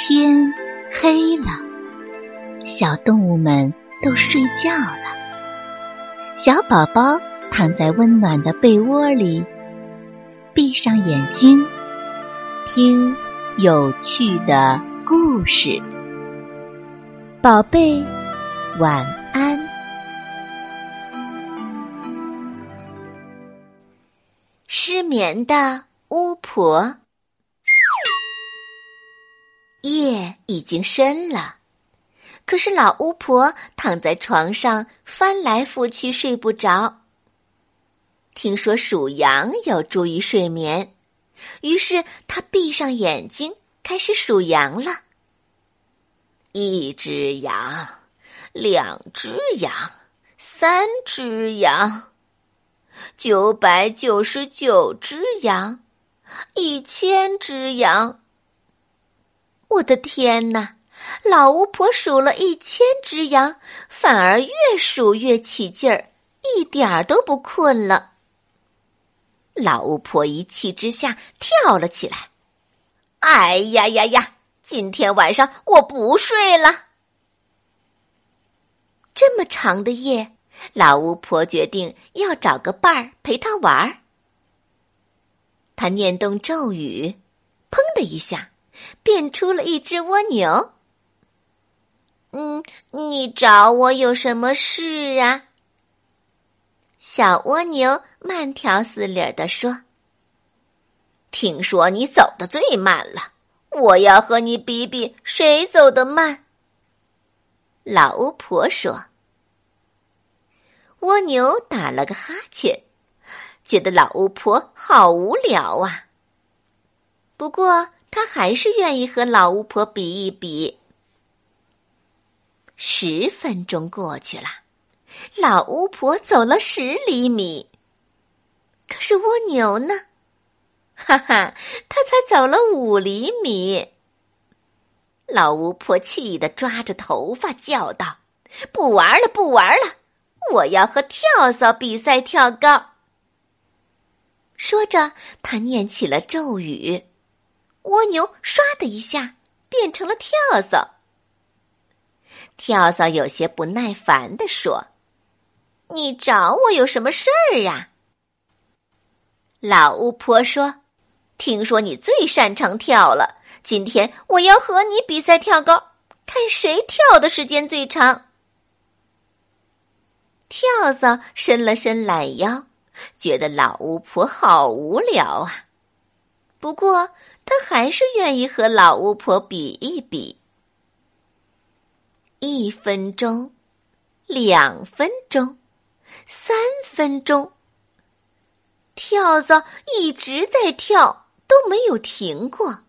天黑了，小动物们都睡觉了。小宝宝躺在温暖的被窝里，闭上眼睛，听有趣的故事。宝贝，晚安。失眠的巫婆。夜已经深了，可是老巫婆躺在床上翻来覆去睡不着。听说数羊有助于睡眠，于是她闭上眼睛开始数羊了。一只羊，两只羊，三只羊，九百九十九只羊，一千只羊。我的天哪！老巫婆数了一千只羊，反而越数越起劲儿，一点儿都不困了。老巫婆一气之下跳了起来。哎呀呀呀！今天晚上我不睡了。这么长的夜，老巫婆决定要找个伴儿陪她玩儿。她念动咒语，砰的一下。变出了一只蜗牛。嗯，你找我有什么事啊？小蜗牛慢条斯理的说：“听说你走的最慢了，我要和你比比谁走得慢。”老巫婆说。蜗牛打了个哈欠，觉得老巫婆好无聊啊。不过。他还是愿意和老巫婆比一比。十分钟过去了，老巫婆走了十厘米，可是蜗牛呢？哈哈，他才走了五厘米。老巫婆气得抓着头发叫道：“不玩了，不玩了！我要和跳蚤比赛跳高。”说着，他念起了咒语。蜗牛唰的一下变成了跳蚤。跳蚤有些不耐烦的说：“你找我有什么事儿呀？”老巫婆说：“听说你最擅长跳了，今天我要和你比赛跳高，看谁跳的时间最长。”跳蚤伸了伸懒腰，觉得老巫婆好无聊啊。不过。他还是愿意和老巫婆比一比。一分钟，两分钟，三分钟，跳蚤一直在跳，都没有停过。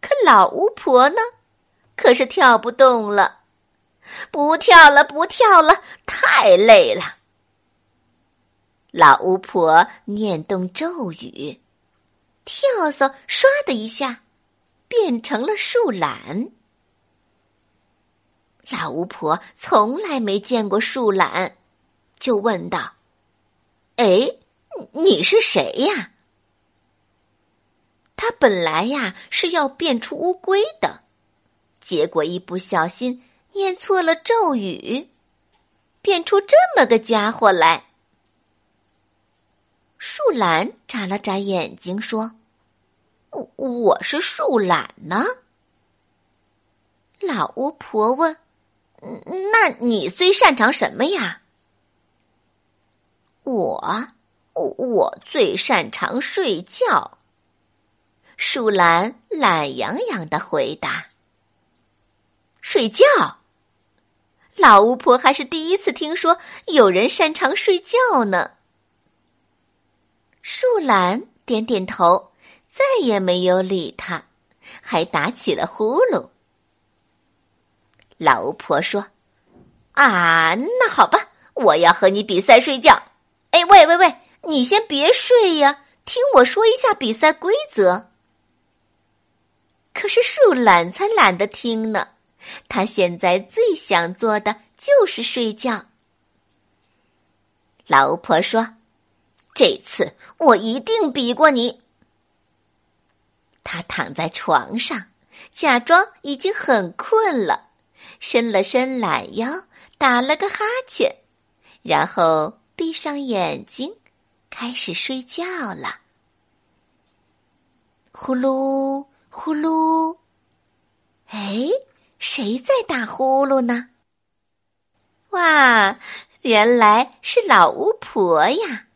可老巫婆呢？可是跳不动了，不跳了，不跳了，太累了。老巫婆念动咒语。跳蚤唰的一下，变成了树懒。老巫婆从来没见过树懒，就问道：“哎，你是谁呀？”他本来呀是要变出乌龟的，结果一不小心念错了咒语，变出这么个家伙来。树懒眨了眨眼睛，说：“我我是树懒呢。”老巫婆问：“那你最擅长什么呀？”“我我我最擅长睡觉。”树懒懒洋洋的回答。“睡觉？”老巫婆还是第一次听说有人擅长睡觉呢。树懒点点头，再也没有理他，还打起了呼噜。老巫婆说：“啊，那好吧，我要和你比赛睡觉。哎，喂喂喂，你先别睡呀，听我说一下比赛规则。”可是树懒才懒得听呢，他现在最想做的就是睡觉。老巫婆说。这次我一定比过你。他躺在床上，假装已经很困了，伸了伸懒腰，打了个哈欠，然后闭上眼睛，开始睡觉了。呼噜呼噜，哎，谁在打呼噜呢？哇，原来是老巫婆呀！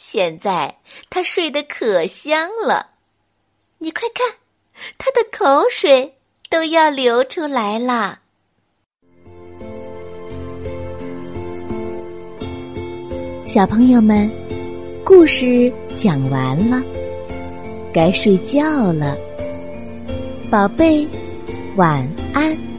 现在他睡得可香了，你快看，他的口水都要流出来了。小朋友们，故事讲完了，该睡觉了，宝贝，晚安。